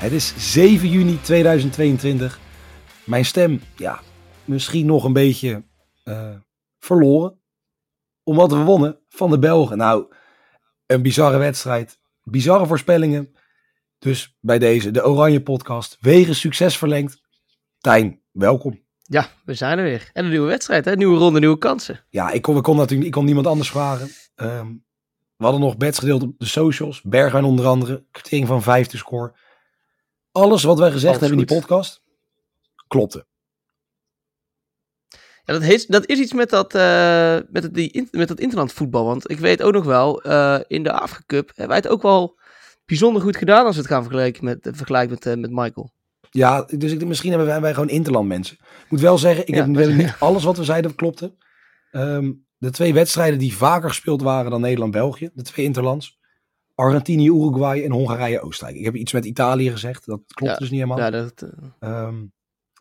Het is 7 juni 2022. Mijn stem, ja, misschien nog een beetje uh, verloren. Omdat we wonnen van de Belgen. Nou, een bizarre wedstrijd. Bizarre voorspellingen. Dus bij deze, de Oranje Podcast. Wegen succes verlengd. Tijn, welkom. Ja, we zijn er weer. En een nieuwe wedstrijd, hè? Nieuwe ronde, nieuwe kansen. Ja, ik kon, ik kon natuurlijk ik kon niemand anders vragen. Um, we hadden nog bets gedeeld op de socials. Bergwijn onder andere. Kwartering van vijfde score alles wat wij gezegd hebben in die podcast klopte. Ja, dat, heet, dat is iets met dat, uh, met, het, die, met dat interlandvoetbal. Want ik weet ook nog wel, uh, in de Afrika Cup hebben wij het ook wel bijzonder goed gedaan als we het gaan vergelijken met, vergelijken met, met Michael. Ja, dus ik, misschien hebben wij, wij gewoon interland mensen. Ik moet wel zeggen, ik ja, heb, we niet alles wat we zeiden klopte. Um, de twee wedstrijden die vaker gespeeld waren dan Nederland-België, de twee interlands, Argentinië, Uruguay en Hongarije, Oostenrijk. Ik heb iets met Italië gezegd, dat klopt dus niet helemaal. Ja, dat, uh... um,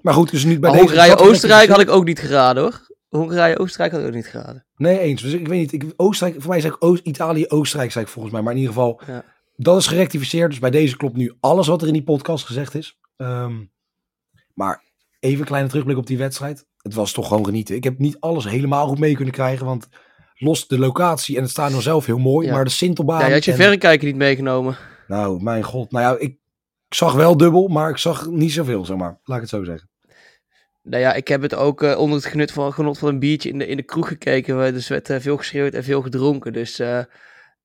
maar goed, dus nu bij deze... Hongarije, Oostenrijk had ik ook niet geraden hoor. Hongarije, Oostenrijk had ik ook niet geraden. Nee, eens. Dus ik weet niet, ik, Oostenrijk, voor mij zeg ik Oost, Italië, Oostenrijk zei ik volgens mij. Maar in ieder geval, ja. dat is gerectificeerd. Dus bij deze klopt nu alles wat er in die podcast gezegd is. Um, maar even een kleine terugblik op die wedstrijd. Het was toch gewoon genieten. Ik heb niet alles helemaal goed mee kunnen krijgen, want los de locatie en het stadion zelf heel mooi, ja. maar de Sintelbaan... Ja, je had je en... verrekijker niet meegenomen. Nou, mijn god. Nou ja, ik, ik, zag wel dubbel, maar ik zag niet zoveel, zeg maar. Laat ik het zo zeggen. Nou ja, ik heb het ook uh, onder het genut van, genot van een biertje in de, in de kroeg gekeken. Dus werd uh, veel geschreeuwd en veel gedronken. Dus uh,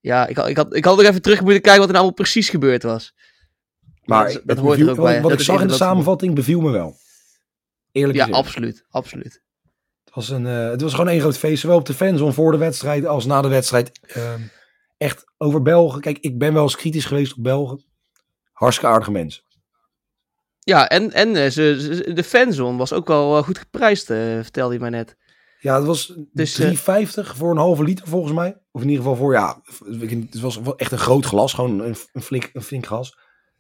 ja, ik had, ik, had, ik had nog even terug moeten kijken wat er nou precies gebeurd was. Maar dat, dat hoort er ook bij. Wat, wat ik zag in de samenvatting beviel me wel. Eerlijk gezegd. Ja, absoluut. Absoluut was, een, uh, het was gewoon één groot feest. Zowel op de fanzone voor de wedstrijd als na de wedstrijd. Uh, echt over Belgen. Kijk, ik ben wel eens kritisch geweest op Belgen. Hartstikke aardige mensen. Ja, en, en uh, ze, de fanzone was ook wel goed geprijsd, vertelde je mij net. Ja, het was dus, 3,50 voor een halve liter volgens mij. Of in ieder geval voor, ja, het was echt een groot glas. Gewoon een, een, flink, een flink glas.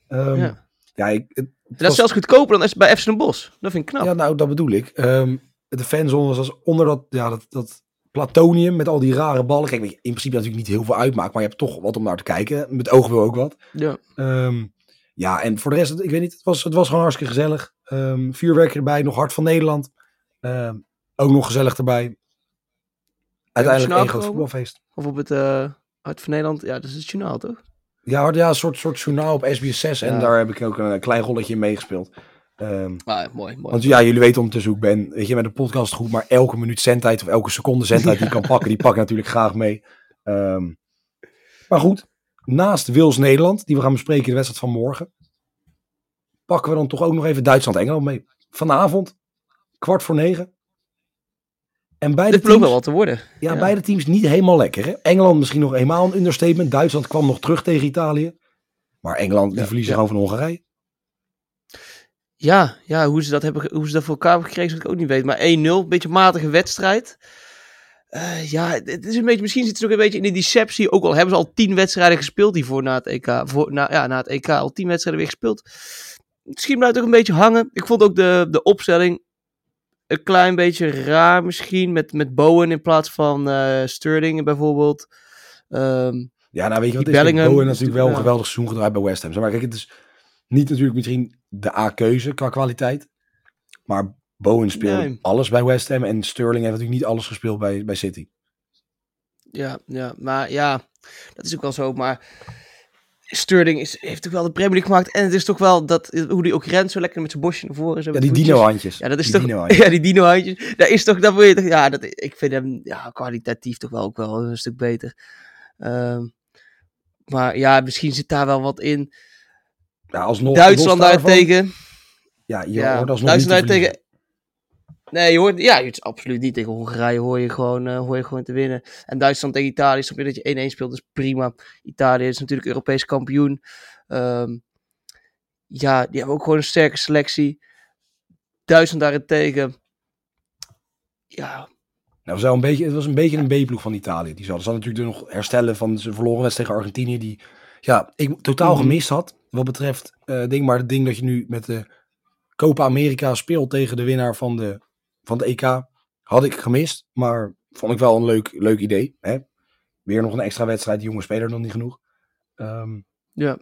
Um, ja. ja ik, het, het dat is zelfs goedkoper dan bij Epson Bos. Dat vind ik knap. Ja, nou, dat bedoel ik. Um, de fanzone was onder dat, ja, dat, dat platonium met al die rare ballen. Kijk, in principe natuurlijk niet heel veel uitmaakt, maar je hebt toch wat om naar te kijken. Met oog wil ook wat. Ja. Um, ja, en voor de rest, ik weet niet, het was, het was gewoon hartstikke gezellig. Um, vuurwerk erbij, nog Hart van Nederland. Um, ook nog gezellig erbij. Uiteindelijk één groot voetbalfeest. Of op het uh, Hart van Nederland, ja, dat is het journaal toch? Ja, ja een soort, soort journaal op SBS 6 en daar heb ik ook een klein rolletje in meegespeeld. Um, ah, mooi, mooi. Want ja, jullie weten ondertussen hoe ik ben. Weet je, met een podcast goed, maar elke minuut zendtijd of elke seconde zendtijd die ik kan pakken, die pak ik natuurlijk graag mee. Um, maar goed, naast Wils Nederland, die we gaan bespreken in de wedstrijd van morgen, pakken we dan toch ook nog even Duitsland-Engeland mee. Vanavond, kwart voor negen. En beide Dit teams, wel wat te worden. Ja, ja, beide teams niet helemaal lekker. Hè? Engeland misschien nog eenmaal een understatement. Duitsland kwam nog terug tegen Italië. Maar Engeland, die ja, verliezen ja. gewoon van Hongarije. Ja, ja hoe, ze dat hebben, hoe ze dat voor elkaar hebben gekregen, zou ik ook niet weten. Maar 1-0, een beetje matige wedstrijd. Uh, ja, het is een beetje, misschien zit het ook een beetje in de deceptie. Ook al hebben ze al tien wedstrijden gespeeld hiervoor na het EK. Voor, na, ja, na het EK al tien wedstrijden weer gespeeld. Misschien blijft ook een beetje hangen. Ik vond ook de, de opstelling een klein beetje raar misschien. Met, met Bowen in plaats van uh, Sterling bijvoorbeeld. Um, ja, nou weet je wat is? Bellingham, Bowen is natuurlijk wel een geweldig seizoen gedraaid bij West Ham. Maar kijk, het is niet natuurlijk misschien de A-keuze qua kwaliteit. Maar Bowen speelt alles bij West Ham. En Sterling heeft natuurlijk niet alles gespeeld bij, bij City. Ja, ja, maar ja, dat is ook wel zo. Maar Sterling is, heeft toch wel de Premier League gemaakt. En het is toch wel dat, hoe die ook rent, zo lekker met zijn bosje naar voren. Zo ja, die dino-handjes. Ja, dat is toch, ja, die dino-handjes. Dat is toch, dat wil je toch, ja, dat, ik vind hem ja, kwalitatief toch wel ook wel een stuk beter. Uh, Maar ja, misschien zit daar wel wat in. Ja, alsnog, Duitsland los daartegen. Ja, je Ja, hoort alsnog Duitsland niet te daartegen. Nee, je hoort, ja, je hoort absoluut niet tegen Hongarije. Hoor je, gewoon, eh, hoor je gewoon te winnen. En Duitsland tegen Italië, snap je dat je 1-1 speelt, is prima. Italië is natuurlijk Europees kampioen. Ehm, ja, die hebben ook gewoon een sterke selectie. Duitsland daarentegen. Ja, Nou, zou een beetje, het was een beetje een B-ploeg van Italië. Die zouden ze hadden natuurlijk nog herstellen van zijn verloren wedstrijd tegen Argentinië. Die ja, ik totaal Mhm. gemist had. Wat betreft eh ding, maar het ding dat je nu met de Copa America speelt tegen de winnaar van de, van de EK. Had ik gemist. Maar vond ik wel een leuk, leuk idee. Hè? Weer nog een extra wedstrijd. Jonge speler nog niet genoeg. Ehm, ja.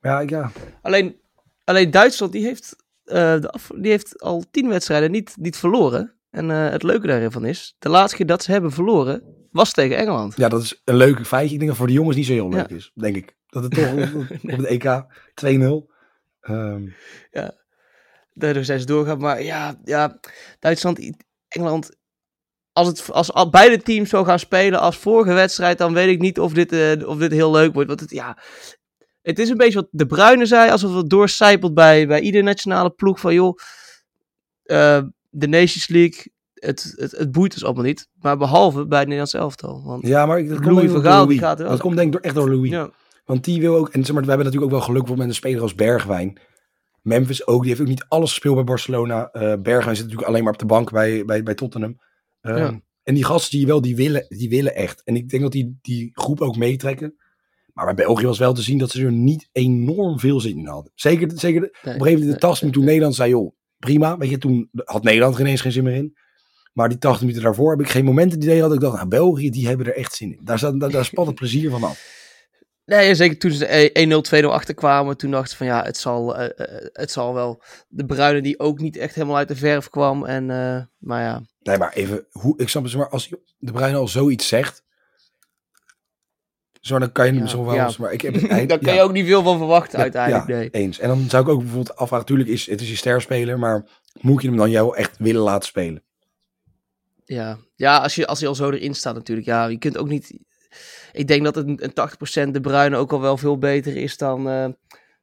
ja, ja. Alleen, alleen Duitsland die heeft, eh, de af- die heeft al tien wedstrijden niet, niet verloren. En eh, het leuke daarvan is, de laatste keer dat ze hebben verloren, was tegen Engeland. ja, dat is een leuk feitje. Ik denk dat voor de jongens niet zo heel leuk Ja. is. Denk ik. Dat het toch op, het EK 2-0. Ehm, Daardoor zijn ze doorgaan. Maar ja, ja Duitsland, Engeland. Als, het, als al beide teams zo gaan spelen als vorige wedstrijd, dan weet ik niet of dit, eh, of dit heel leuk wordt. Want het, ja, het is een beetje wat De Bruyne zei, alsof het doorcijpelt bij, bij iedere nationale ploeg. Van joh, eh, de Nations League, het, het, het boeit ons allemaal niet. Maar behalve bij het Nederlands elftal. Want, Ja, maar dat Louis van Gaal, die gaat er wel. Dat komt denk ik door, echt door Louis. ja, Want die wil ook, en zeg maar, we hebben natuurlijk ook wel geluk met een speler als Bergwijn. Memphis ook, die heeft ook niet alles gespeeld bij Barcelona. Eh Bergwijn zit natuurlijk alleen maar op de bank bij, bij, bij Tottenham. Ehm, Ja. En die gasten die wel, die willen, die willen echt. En ik denk dat die, die groep ook meetrekken. Maar bij België was wel te zien dat ze er niet enorm veel zin in hadden. Zeker, zeker op een gegeven moment de 80 minuten toen Nederland zei, joh, prima. Weet je, toen had Nederland er ineens geen zin meer in. Maar die 80 minuten daarvoor heb ik geen momenten die idee had. dat Ik dacht, nou, België, die hebben er echt zin in. Daar, daar, daar spat het plezier van af. Nee, zeker toen ze de 1-0, 2-0 achterkwamen, toen dacht ze van ja, het zal, eh, eh, het zal wel. De Bruine die ook niet echt helemaal uit de verf kwam. En, eh, maar ja, Nee, maar even, hoe, ik snap het, maar als de Bruin al zoiets zegt, zo, dan kan je hem Ja, zo wel ja. maar ik heb, hij, daar kan ja, je ook niet veel van verwachten uiteindelijk. ja, nee. eens. En dan zou ik ook bijvoorbeeld afvragen, natuurlijk is het is je sterspeler, maar moet je hem dan jou echt willen laten spelen? Ja, ja als, je, als je al zo erin staat natuurlijk. Ja, je kunt ook niet... Ik denk dat een, een 80% de Bruine ook al wel veel beter is dan... eh,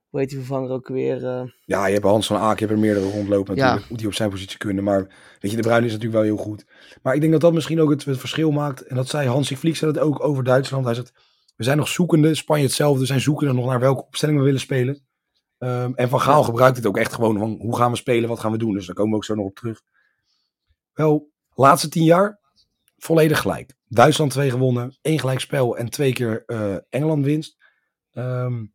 hoe heet die vervanger ook weer? eh, Ja, je hebt Hans van Aak, je hebt er meerdere rondlopen Ja. natuurlijk, die op zijn positie kunnen, maar weet je, de Bruin is natuurlijk wel heel goed. Maar ik denk dat dat misschien ook het, het verschil maakt, en dat zei Hansi Vliek zei het ook over Duitsland, hij zegt, we zijn nog zoekende, Spanje hetzelfde, we zijn zoekende nog naar welke opstelling we willen spelen. Ehm, en Van Gaal gebruikt het ook echt gewoon van, hoe gaan we spelen, wat gaan we doen, dus daar komen we ook zo nog op terug. Wel, laatste tien jaar, volledig gelijk. Duitsland twee gewonnen, één gelijk spel en twee keer eh, Engeland winst. Ehm,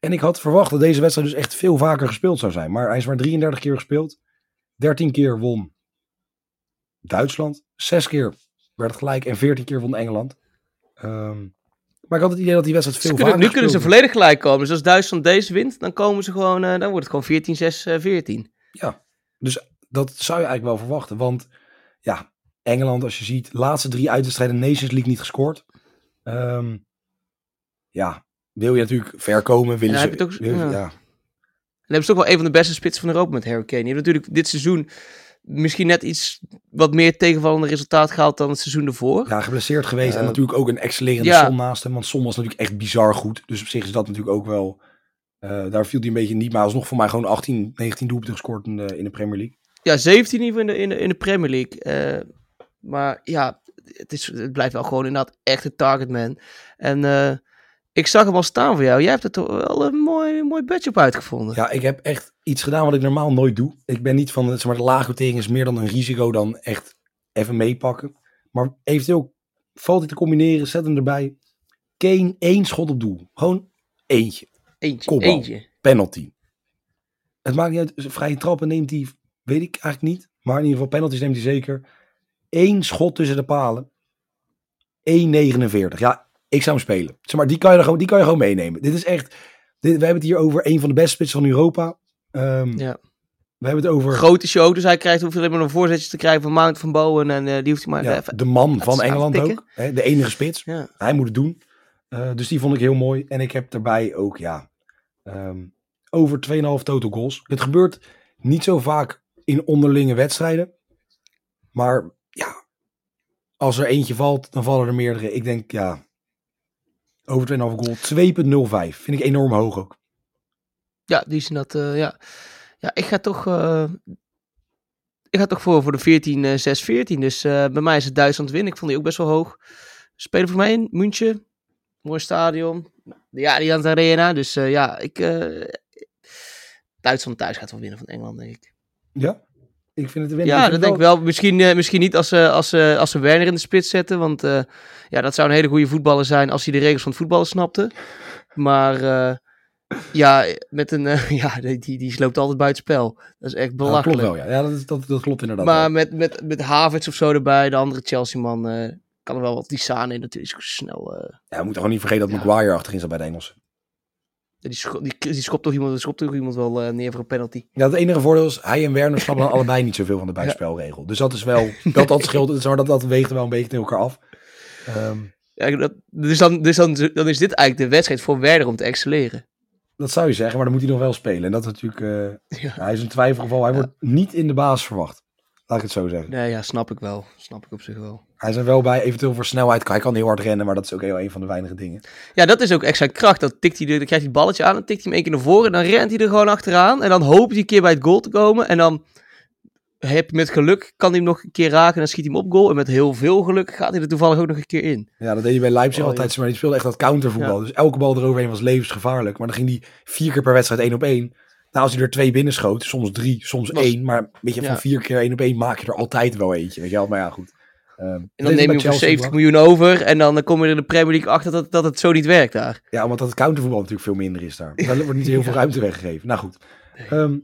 en ik had verwacht dat deze wedstrijd dus echt veel vaker gespeeld zou zijn. Maar hij is maar 33 keer gespeeld. 13 keer won Duitsland. 6 keer werd het gelijk en 14 keer won Engeland. Ehm, maar ik had het idee dat die wedstrijd veel kunnen, vaker nu kunnen ze volledig gelijk komen. Dus als Duitsland deze wint, dan komen ze gewoon... eh, dan wordt het gewoon 14, 6, eh, 14. Ja, dus dat zou je eigenlijk wel verwachten. Want ja, Engeland, als je ziet, laatste drie uitwedstrijden Nations League niet gescoord. Ehm, ja, wil je natuurlijk ver komen. Willen En ze, dan heb je het ook- wil je- ja. ja. En hebben ze toch wel een van de beste spitsen van Europa met Harry Kane. Die heeft natuurlijk dit seizoen misschien net iets wat meer tegenvallende resultaat gehaald dan het seizoen ervoor. Ja, geblesseerd geweest. en Eh, natuurlijk ook een excellerende ja. Son naast hem. Want Son was natuurlijk echt bizar goed. Dus op zich is dat natuurlijk ook wel... eh, daar viel hij een beetje niet. Maar alsnog voor mij gewoon 18, 19 doelpunten gescoord in de, in de Premier League. Ja, 17 in ieder geval in de, in de, in de Premier League. Eh, maar ja, het, is, het blijft wel gewoon inderdaad echt een targetman. En eh, ik zag hem al staan voor jou. Jij hebt er toch wel een mooi, mooi budget op uitgevonden. Ja, ik heb echt iets gedaan wat ik normaal nooit doe. Ik ben niet van, zeg maar, de lage quotering is meer dan een risico dan echt even meepakken. Maar eventueel valt hij te combineren, zet hem erbij. Kane, één schot op doel. Gewoon eentje. Eentje, Kopbal. eentje. Penalty. Het maakt niet uit, vrije trappen neemt hij, weet ik eigenlijk niet. Maar in ieder geval penalties neemt hij zeker. Eén schot tussen de palen. 1,49. Ja, ik zou hem spelen. Zeg maar, die kan je, er gewoon, die kan je gewoon meenemen. Dit is echt, dit, we hebben het hier over een van de beste spitsen van Europa. Ehm, Ja. We hebben het over Grote show, dus hij krijgt hoeft alleen maar een voorzetje te krijgen van Mount van Bowen. En eh, die hoeft hij maar ja, even... de man van Engeland ook. Hè, de enige spits. Ja. Hij moet het doen. Eh, dus die vond ik heel mooi. En ik heb daarbij ook, ja, ehm, over 2,5 total goals. Het gebeurt niet zo vaak in onderlinge wedstrijden. Maar ja, als er eentje valt, dan vallen er meerdere. Ik denk, ja, Over 2,5 goal. 2,05. Vind ik enorm hoog ook. Ja, die is dat. eh ja. ja, ik ga toch. eh, ik ga toch voor, voor de 14, eh 6-14. Dus bij mij is het Duitsland winnen. Ik vond die ook best wel hoog. Spelen voor mij in München. Mooi stadion. Aan het arena. Dus ja, ik. Duitsland thuis gaat wel winnen van Engeland, denk ik. Ja? Ik vind het een Ja, dat denk ik wel. Misschien, eh, misschien niet als ze, als, ze, als ze Werner in de spits zetten. Want eh, ja, dat zou een hele goede voetballer zijn als hij de regels van het voetballen snapte. Maar eh, ja, met een, eh, ja die, die, die loopt altijd buiten spel. Dat is echt Ja, dat belachelijk. klopt wel, ja. ja dat, is- dat, dat klopt inderdaad. wel. maar met, met, met Havertz of zo erbij, de andere Chelsea-man, eh, kan er wel wat. Die Sane natuurlijk is snel. eh, Ja, we moeten gewoon niet vergeten dat Ja. Maguire achterin zat bij de Engelsen. Die, scho- die, die schopt toch iemand, schopt toch iemand wel eh, neer voor een penalty. Ja, het enige voordeel is, hij en Werner snappen dan allebei niet zoveel van de buitenspelregel. Dus dat is wel, dat, dat scheelt, dus dat, dat weegt wel een beetje tegen elkaar af. Ehm, Ja, dat, dus dan, dus dan, dan is dit eigenlijk de wedstrijd voor Werder om te excelleren. dat zou je zeggen, maar dan moet hij nog wel spelen. En dat is natuurlijk, eh, Ja. hij is een twijfelgeval. Hij wordt niet in de baas verwacht. Laat ik het zo zeggen. Nee, ja, snap ik wel. Snap ik op zich wel. Hij is er wel bij, eventueel voor snelheid. Hij kan heel hard rennen, maar dat is ook heel een van de weinige dingen. Ja, dat is ook zijn kracht. Dat tikt hij, dan krijgt hij het balletje aan, dan tikt hij hem één keer naar voren. En dan rent hij er gewoon achteraan. En dan hoopt hij een keer bij het goal te komen. En dan heb je met geluk, kan hij hem nog een keer raken. En dan schiet hij hem op goal. En met heel veel geluk gaat hij er toevallig ook nog een keer in. Ja, dat deed hij bij Leipzig Oh, altijd. Maar die speelde echt dat countervoetbal. Dus elke bal eroverheen was levensgevaarlijk. Maar dan ging hij vier keer per wedstrijd één op één. Nou, als hij er twee binnenschoot, soms drie, soms Was- één. Maar weet je, van vier keer één op één maak je er altijd wel eentje. Weet je wel, maar ja, goed. Ehm, En dan neem je voor Chelsea 70 wel. miljoen over. En dan kom je er in de Premier League achter dat, dat het zo niet werkt daar. Ja, omdat dat countervoetbal natuurlijk veel minder is daar. Daar wordt niet heel veel ruimte weggegeven. Nou goed. Ehm,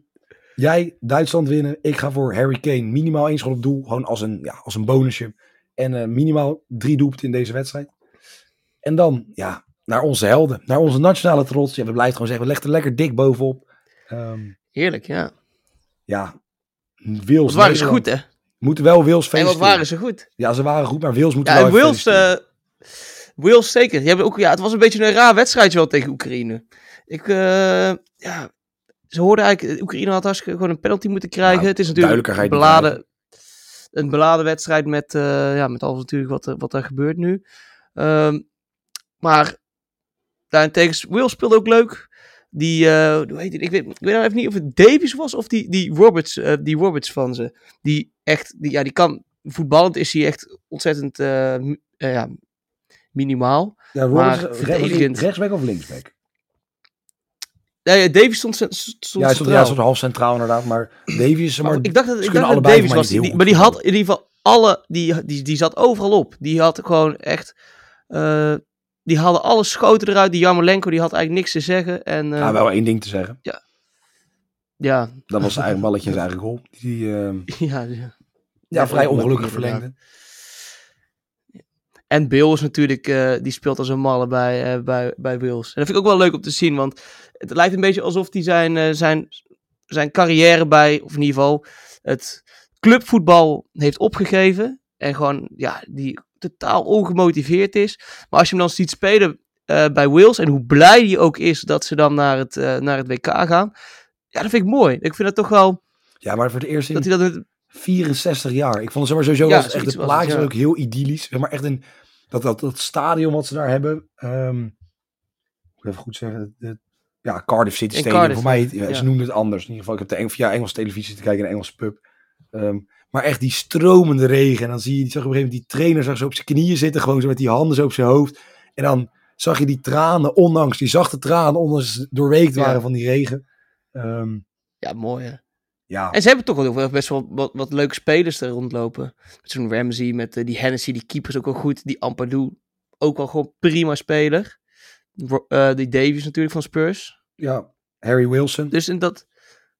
jij, Duitsland winnen. Ik ga voor Harry Kane. Minimaal één schot op doel. Gewoon als een, ja, als een bonusje. En eh, minimaal drie doelpunten in deze wedstrijd. En dan, ja, naar onze helden. Naar onze nationale trots. Ja, we blijven gewoon zeggen, we leggen er lekker dik bovenop. Ehm, Heerlijk, ja. ja, Wales. Wat waren ze Nederland. goed, hè? Moeten wel En feliciteren. wat waren ze goed. Ja, ze waren goed, maar Wales moeten Ja, wel en feliciteren. eh, Wales zeker. Die hebben ook, ja, het was een beetje een raar wedstrijdje wel tegen Oekraïne. Ik, eh, ja, ze hoorden eigenlijk, Oekraïne had hartstikke gewoon een penalty moeten krijgen. Nou, het is natuurlijk je een beladen, een beladen wedstrijd met, eh, ja, met alles natuurlijk wat, er- wat er gebeurt nu. Ehm, maar daarentegen, Wales speelde ook leuk. Die, eh, hoe heet? Ik weet, ik weet nou even niet of het Davies was of die, die, Roberts, eh, die Roberts van ze. Die echt, die, ja, die kan, voetballend is hij echt ontzettend eh, ja, minimaal. Ja, Roberts, maar verdedigend- rechtsback of linksback? Nee, Davies stond, stond Ja, hij stond, ja, stond half centraal inderdaad, maar Davies, maar, Maar ik dacht dat, ik dacht dat Davies was. Die, maar die had in ieder geval alle. Die, die, die zat overal op. Die had gewoon echt. Die hadden alle schoten eruit. Die Jarmolenko die had eigenlijk niks te zeggen. En eh, Ja, wel één ding te zeggen. ja, Dat was zijn eigen balletje en zijn eigen goal. Die, ehm, ja, ja. ja, vrij ongelukkig verlengde. En Bill is natuurlijk, eh, die speelt als een malle bij, eh, bij, bij Wales. En dat vind ik ook wel leuk om te zien, want het lijkt een beetje alsof hij zijn, eh, zijn, zijn carrière bij, of in ieder geval het clubvoetbal heeft opgegeven. En gewoon, ja, die totaal ongemotiveerd is. Maar als je hem dan ziet spelen eh, bij Wales en hoe blij hij ook is dat ze dan naar het, eh, naar het WK gaan. Ja, dat vind ik mooi. Ik vind het toch wel, Ja, maar voor het eerst in dat hij dat... 64 jaar. Ik vond het sowieso Ja, echt de plaatjes ja. ook heel idyllisch. Maar echt een dat, dat, dat stadion wat ze daar hebben. ehm, ik moet even goed zeggen. De, ja, Cardiff City Stadium. Cardiff, voor mij, ja, ze noemden het anders. In ieder geval, ik heb de Eng via Engelse televisie te kijken in een Engelse pub. Ehm, maar echt die stromende regen. En dan zie je, zag op een gegeven moment die trainer zag zo op zijn knieën zitten. Gewoon zo met die handen zo op zijn hoofd. En dan zag je die tranen, ondanks die zachte tranen, ondanks doorweekt Ja. waren van die regen. Ehm, Ja, mooi hè. ja, En ze hebben toch wel best wel wat, wat leuke spelers er rondlopen. Met zo'n Ramsey, met eh, die Hennessy, die keeper is ook wel goed. Die Ampadu, ook wel gewoon prima speler. Eh, die Davies natuurlijk van Spurs. ja, Harry Wilson. Dus in dat,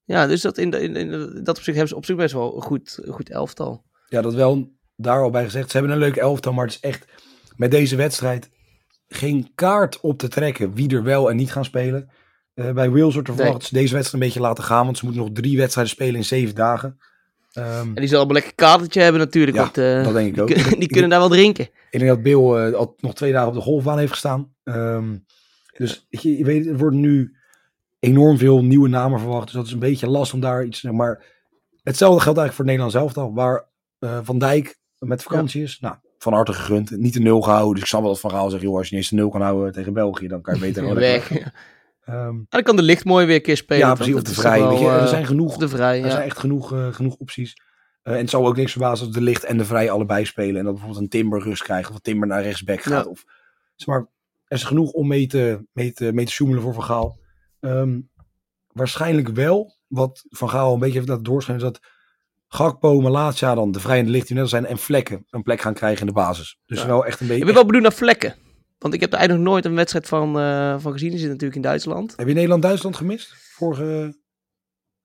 ja, dus dat, in, de- in, in dat opzicht hebben ze op zich best wel een goed, een goed elftal. Ja, dat wel daar al bij gezegd. Ze hebben een leuk elftal, maar het is echt met deze wedstrijd geen kaart op te trekken wie er wel en niet gaan spelen. Eh, bij Wales wordt er verwacht dat ze deze wedstrijd een beetje laten gaan, want ze moeten nog drie wedstrijden spelen in zeven dagen. Ehm, En die zullen allemaal lekker kadertje hebben natuurlijk. Ja, want, eh, dat denk ik ook. die kunnen daar wel drinken. ik denk dat Bill eh, al nog twee dagen op de golfbaan heeft gestaan. Ehm, dus je, je weet, er worden nu enorm veel nieuwe namen verwacht. Dus dat is een beetje last om daar iets te Maar hetzelfde geldt eigenlijk voor het Nederlands elftal. Waar eh, Van Dijk met vakantie is. Nou, van harte gegund. Niet de nul gehouden. Dus ik zal wel dat van Gaal zeggen, joh, als je niet eens de nul kan houden tegen België, dan kan je beter gewoon Weg. lekker- Ehm, En dan kan de licht mooi weer een keer spelen. ja, precies. Of dat de vrij. wel, weet je, er eh, zijn genoeg, of de vrij, er zijn echt genoeg, eh, genoeg opties. Eh, en het zal ook niks verbazen dat de licht en de vrij allebei spelen. En dat bijvoorbeeld een Timber rust krijgt. Of dat Timber naar rechtsback gaat. Ja. Of, zeg maar, er is genoeg om mee te, mee te, mee te zoemelen voor Van Gaal. Ehm, waarschijnlijk wel. Wat Van Gaal een beetje heeft laten doorschijnen. Is dat Gakpo, Malatia dan de vrij en de licht die net zijn. En Vlekken een plek gaan krijgen in de basis. Dus Ja. wel echt een beetje... Ik ben wel benieuwd naar vlekken. Want ik heb er eigenlijk nog nooit een wedstrijd van, eh, van gezien. Die zit natuurlijk in Duitsland. Heb je Nederland-Duitsland gemist? Vorige,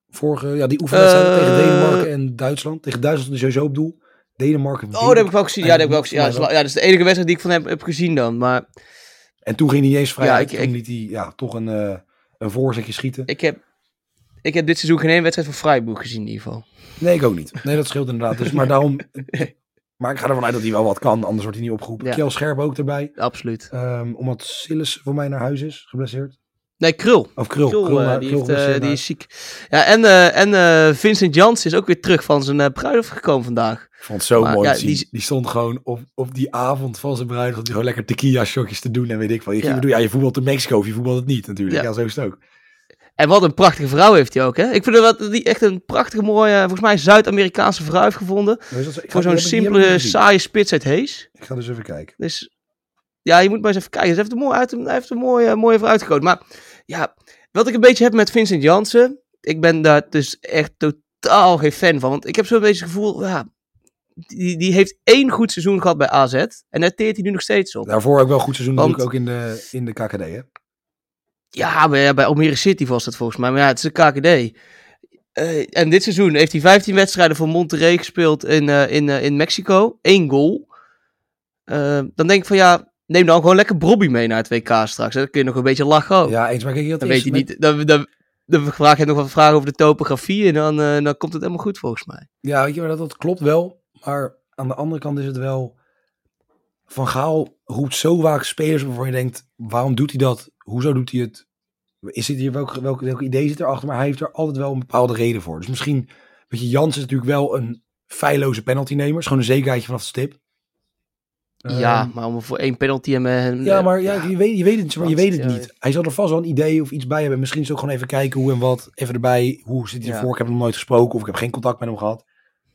vorige ja, die oefenwedstrijd Eh. tegen Denemarken en Duitsland. Tegen Duitsland is sowieso op doel. Denemarken. Oh, dat heb ik wel gezien. Ja, dat heb ik wel gezien. Ja, dat is, ja, dat is de enige wedstrijd die ik van hem heb gezien dan. Maar En toen ging hij niet eens vrij Ja, uit. ik- Toen ik- liet hij ja, toch een, eh een voorzetje schieten. ik heb, ik heb dit seizoen geen één wedstrijd van Freiburg gezien in ieder geval. Nee, ik ook niet. Nee, dat scheelt inderdaad. Dus, maar daarom... Maar ik ga ervan uit dat hij wel wat kan. Anders wordt hij niet opgeroepen. Ja. Kjell Scherp ook erbij. Absoluut. ehm, omdat Sillis voor mij naar huis is. Geblesseerd. Nee, Krul. Of Krul. Krul, Krul, eh, die, Krul heeft, eh, die is ziek. Ja, en, eh, en eh, Vincent Jans is ook weer terug van zijn eh bruiloft gekomen vandaag. Ik vond het zo Maar mooi ja, te zien. die- Die, stond gewoon op, op die avond van zijn bruiloft gewoon lekker tequila shotjes te doen en weet ik wat. Je, Ja. bedoel, ja, je voetbalt in Mexico of je voetbalt het niet natuurlijk. Ja. Ja, zo is het ook. En wat een prachtige vrouw heeft hij ook, hè? Ik vind dat die echt een prachtige, mooie, volgens mij Zuid-Amerikaanse vrouw heeft gevonden. Dat Voor zo'n simpele, saaie spits uit Hees. Ik ga dus even kijken. Dus ja, je moet maar eens even kijken. Ze heeft een mooi uit, hij heeft een mooie, mooie vrouw uitgekozen. Maar ja, wat ik een beetje heb met Vincent Jansen, ik ben daar dus echt totaal geen fan van. Want ik heb zo'n beetje het gevoel, ja, die, die heeft één goed seizoen gehad bij AZ. En daar teert hij nu nog steeds op. Daarvoor ook wel een goed seizoen Want- natuurlijk ook in de, in de KKD, hè? Ja, bij Almere City was dat volgens mij. Maar ja, het is een KKD. Eh, en dit seizoen heeft hij 15 wedstrijden voor Monterrey gespeeld in, eh, in, eh, in Mexico. Eén goal. Dan denk ik van ja, neem dan gewoon lekker Brobby mee naar het WK straks. hè. Dan kun je nog een beetje lachen ook. Ja, eens. Maar kijk, dan weet je met- niet. Dan, dan, dan vraag je nog wat vragen over de topografie. En dan, eh, dan komt het helemaal goed volgens mij. Ja, weet je, maar dat, dat klopt wel. Maar aan de andere kant is het wel... Van Gaal roept zo vaak spelers waarvan je denkt... Waarom doet hij dat? Hoezo doet hij het? Is dit hier, welk, welk, welk idee zit erachter? Maar hij heeft er altijd wel een bepaalde reden voor. Dus misschien... Weet je, Jans is natuurlijk wel een feilloze penaltynemer. Is gewoon een zekerheidje vanaf de stip. Ja, Ehm, maar om voor één penalty en Ja, maar ja, Je, weet, je weet het, maar je weet het Ja, niet. Hij zal er vast wel een idee of iets bij hebben. Misschien is het ook gewoon even kijken hoe en wat. Even erbij. Hoe zit hij ervoor? Ik heb hem nog nooit gesproken of ik heb geen contact met hem gehad.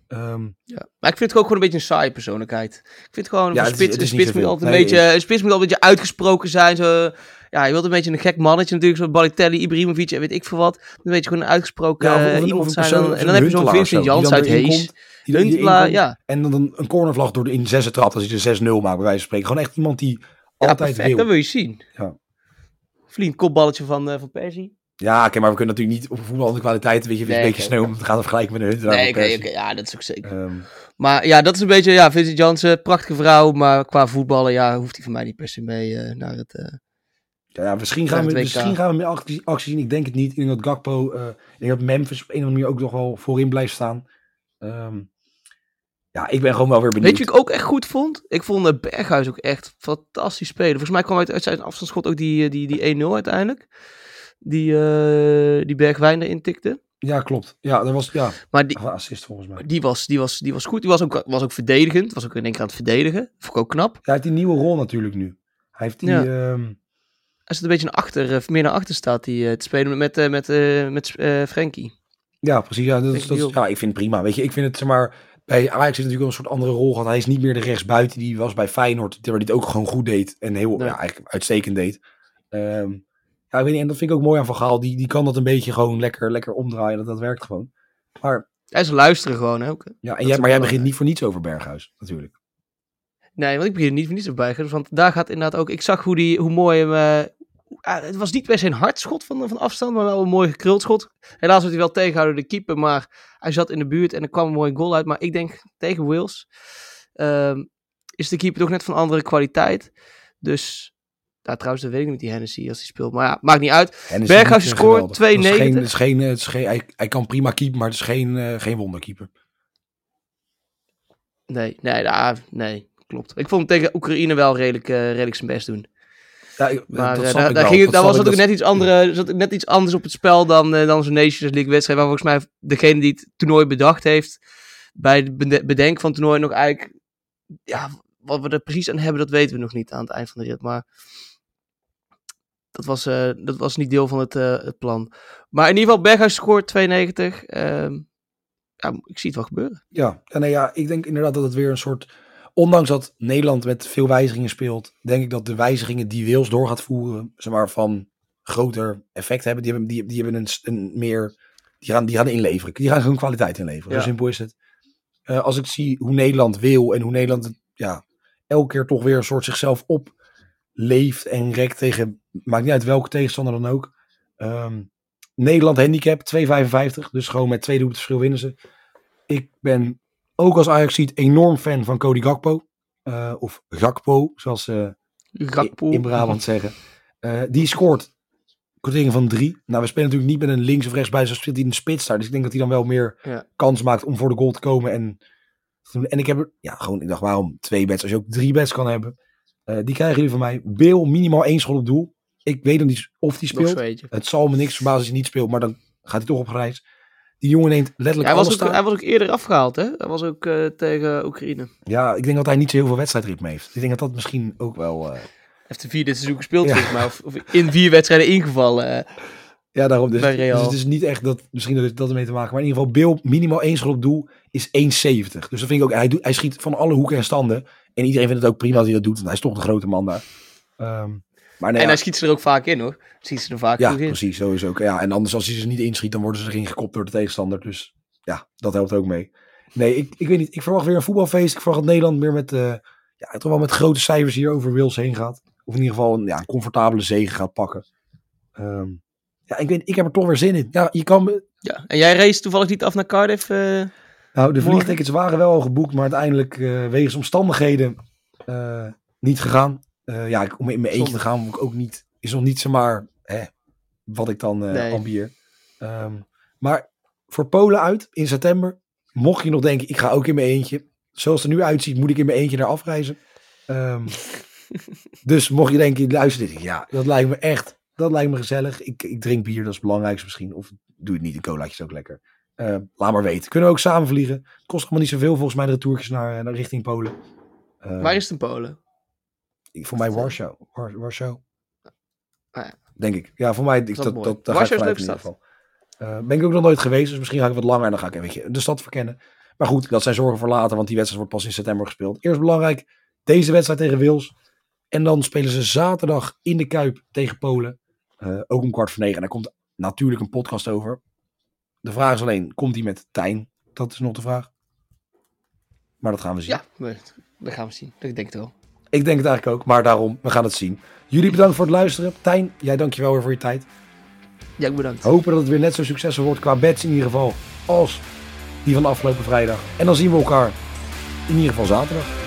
Ehm, Ja. Maar ik vind het ook gewoon een beetje een saaie persoonlijkheid. Ik vind gewoon, Ja, een het is- spits, het een moet altijd Nee, een beetje, een spits moet altijd een beetje uitgesproken zijn. Zo, ja, je wilt een beetje een gek mannetje natuurlijk, zoals Balotelli, Ibrahimovic en weet ik veel wat. Dan weet je gewoon een uitgesproken Ja, of- of eh, een- iemand zijn. persoon- dan- en dan heb je zo'n Vincent Jans uit Hees. die die ja. En dan een, cornervlag door de, in zesde trap. Als hij de 6-0 maakt, bij wijze van spreken. Gewoon echt iemand die Ja, altijd perfect, wil. dat wil je zien. Ja. Vliegend kopballetje van, eh van Persie. Ja, oké, maar we kunnen natuurlijk niet op voetballende kwaliteit, weet je, Nee, een beetje oké, snel om te gaan vergelijken met Huntelaar. Nee, oké, ja, dat is ook zeker. Ehm, Maar ja, dat is een beetje, ja, Vincent Jansen, prachtige vrouw, maar qua voetballen, ja, hoeft hij van mij niet per se mee eh, naar het... ja, misschien, gaan we, misschien gaan we met actie, actie zien. Ik denk het niet. Ik denk dat Gakpo, eh, ik denk dat Memphis op een of andere manier ook nog wel voorin blijft staan. Ehm, ja, ik ben gewoon wel weer benieuwd. Weet je wat ik ook echt goed vond? Ik vond uh, Berghuis ook echt fantastisch spelen. Volgens mij kwam uit, uit zijn afstandsschot ook die, eh, die, die 1-0 uiteindelijk. Die, eh die Bergwijn erin tikte. Ja, klopt. Ja, dat was ja, Maar die, assist volgens mij. die, was, die, was, die was goed. Die was ook, was ook verdedigend. Was ook in één keer aan het verdedigen. Vond ik ook knap. Ja, hij heeft die nieuwe rol natuurlijk nu. Hij heeft die... Ja. ehm, Hij zit een beetje naar achter, eh, meer naar achter staat die, eh, te spelen met, eh, met, eh, met eh, Frenkie. ja, precies. Ja, dat, is- dat, is- ja, ik vind het prima. Weet je, ik vind het, zeg maar... Bij Ajax is natuurlijk wel een soort andere rol gehad. Hij is niet meer de rechtsbuiten die was bij Feyenoord. Waar hij het ook gewoon goed deed. En heel, Nee. ja, eigenlijk uitstekend deed. Ehm, ja, ik weet niet. En dat vind ik ook mooi aan Van Gaal. Die, die kan dat een beetje gewoon lekker, lekker omdraaien. Dat, dat werkt gewoon. Maar, Hij is luisteren gewoon ook. hè. ja, en jij, maar jij begint niet voor niets over Berghuis. Natuurlijk. Nee, want ik begin niet voor niets op bij. Want daar gaat inderdaad ook... Ik zag hoe, die, hoe mooi hem... ah, het was niet per se een hard schot van, van afstand, maar wel een mooi gekruld schot. Helaas werd hij wel tegengehouden door de keeper, maar hij zat in de buurt en er kwam een mooie goal uit. Maar ik denk tegen Wales ehm, is de keeper toch net van andere kwaliteit. Dus, ja, trouwens, dat weet ik niet die Hennessy als hij speelt. Maar ja, maakt niet uit. En is Berghuis eh, scoort geweldig. Het is geen- 2,90. het is geen, het is geen, hij, hij kan prima keepen, maar het is geen, eh, geen wonderkeeper. Nee, nee, nee, klopt. Ik vond hem tegen Oekraïne wel redelijk, eh, redelijk zijn best doen. Ja, ik- Maar dat eh, daar, ging, Dat was dat- net iets, andere, zat net iets anders op het spel dan, eh, dan zo'n Nations League wedstrijd. Waar volgens mij degene die het toernooi bedacht heeft, bij het bede- bedenken van het toernooi nog eigenlijk, ja, wat we er precies aan hebben, dat weten we nog niet aan het eind van de rit. Maar dat was, eh, dat was niet deel van het, eh, het plan. Maar in ieder geval, Berghuis scoort 92. Ehm, ja, ik zie het wel gebeuren. Ja, en nee, ja, ik denk inderdaad dat het weer een soort... Ondanks dat Nederland met veel wijzigingen speelt, denk ik dat de wijzigingen die Wils door gaat voeren, zeg maar, van groter effect hebben. Die hebben, die, die hebben een, een meer... Die gaan, die gaan inleveren. Die gaan gewoon kwaliteit inleveren. Ja. Zo simpel is het. Eh, als ik zie hoe Nederland wil en hoe Nederland ja, elke keer toch weer een soort zichzelf opleeft en rekt tegen, maakt niet uit welke tegenstander dan ook. Ehm, Nederland handicap 2,55, dus gewoon met twee doelpunten verschil winnen ze. Ik ben ook als Ajax ziet enorm fan van Cody Gakpo. Eh, of Gakpo, zoals ze Gakpo. in Brabant zeggen. Eh, die scoort kwartering van drie. Nou, we spelen natuurlijk niet met een links of rechts bij, zo speelt hij in de spits daar. Dus ik denk dat hij dan wel meer Ja. kans maakt om voor de goal te komen. En, en ik heb ja, gewoon, ik dacht, waarom twee bets als je ook drie bets kan hebben? Eh, die krijgen jullie van mij. Bill, minimaal één schot op doel. Ik weet nog niet of die speelt. Het zal me niks verbazen als hij niet speelt, maar dan gaat hij toch op reis. Die jongen neemt letterlijk Hij was, alles ook, hij was ook eerder afgehaald, hè? Hij was ook eh, tegen Oekraïne. Ja, ik denk dat hij niet zo heel veel wedstrijdritme heeft. Ik denk dat dat misschien ook wel... eh, Hij heeft de vierde seizoen gespeeld, Ja. mij. Of, of in vier wedstrijden ingevallen. eh. Ja, daarom. Dus, dus het is niet echt dat, misschien dat het dat ermee te maken. Maar in ieder geval, Bill, minimaal één schot op doel is 1,70. Dus dat vind ik ook, hij, doet, hij schiet van alle hoeken en standen. En iedereen vindt het ook prima dat hij dat doet, want hij is toch de grote man daar. Ehm, maar en ja, hij schiet ze er ook vaak in, hoor. Schiet ze er vaak ja, in. precies, zo is ook. Ja, en anders als hij ze niet inschiet, dan worden ze erin gekopt door de tegenstander. Dus ja, dat helpt ook mee. Nee, ik, ik weet niet. Ik verwacht weer een voetbalfeest. Ik verwacht dat Nederland meer met, eh, ja, toch wel met grote cijfers hier over Wils heen gaat. Of in ieder geval een, ja, een comfortabele zege gaat pakken. Ehm, ja, ik, weet, ik heb er toch weer zin in. Ja, je kan Ja. En jij race toevallig niet af naar Cardiff? eh? Nou, de vliegtickets waren wel al geboekt, maar uiteindelijk eh, wegens omstandigheden niet gegaan. Eh, ja, om in mijn eentje te gaan, moet ik ook niet, is nog niet zomaar hè, wat ik dan eh Nee. ambieer. Ehm, maar voor Polen uit in september, mocht je nog denken, ik ga ook in mijn eentje. Zoals het er nu uitziet, moet ik in mijn eentje naar afreizen. Ehm, dus mocht je denken, luister dit, ja, dat lijkt me echt, dat lijkt me gezellig. Ik, ik drink bier, dat is het belangrijkste misschien. Of doe het niet, een colaatje is ook lekker. Eh, laat maar weten. Kunnen we ook samen vliegen. Kost allemaal niet zoveel volgens mij de retourtjes naar, naar richting Polen. Eh, Waar is het in Polen? Voor mij Warschau. War- Warschau. Ah ja. Denk ik. Ja, voor mij. Ik, is dat, ook dat, mooi. Warschau is een in leuke ieder geval. Eh, ben ik ook nog nooit geweest, dus misschien ga ik wat langer en dan ga ik een beetje de stad verkennen. Maar goed, dat zijn zorgen voor later, want die wedstrijd wordt pas in september gespeeld. Eerst belangrijk, deze wedstrijd tegen Wils. En dan spelen ze zaterdag in de Kuip tegen Polen. Eh, ook om kwart voor negen. En daar komt natuurlijk een podcast over. De vraag is alleen, komt die met Tijn? Dat is nog de vraag. Maar dat gaan we zien. Ja, we- dat gaan we zien. Dat denk ik wel. Ik denk het eigenlijk ook, maar daarom, we gaan het zien. Jullie bedankt voor het luisteren. Tijn, jij dankjewel weer voor je tijd. Ja, bedankt. Hopen dat het weer net zo succesvol wordt qua bets in ieder geval als die van de afgelopen vrijdag. En dan zien we elkaar in ieder geval zaterdag.